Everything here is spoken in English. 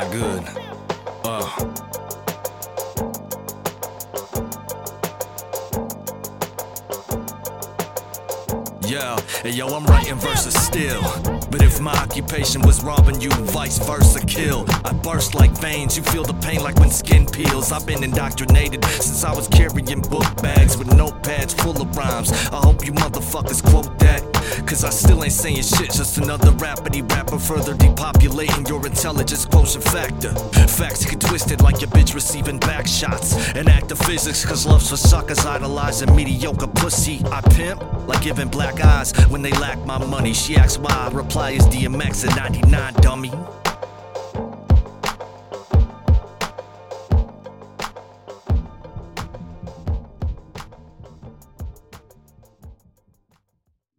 not good. Uh. Yeah, and yo, I'm writing verses still. But if my occupation was robbing you, vice versa, kill. I burst like veins, you feel the pain like when skin peels. I've been indoctrinated since I was carrying book bags with notepads full of rhymes. I hope you motherfuckers quote that. Cause I still ain't saying shit, just another rapidy rapper further depopulating your intelligence quotient factor. Facts get twisted like your bitch receiving back shots. An act of physics, cause love's for suckers idolizing mediocre pussy. I pimp like giving black eyes when they lack my money. She asks why, I reply is DMX at 99, dummy.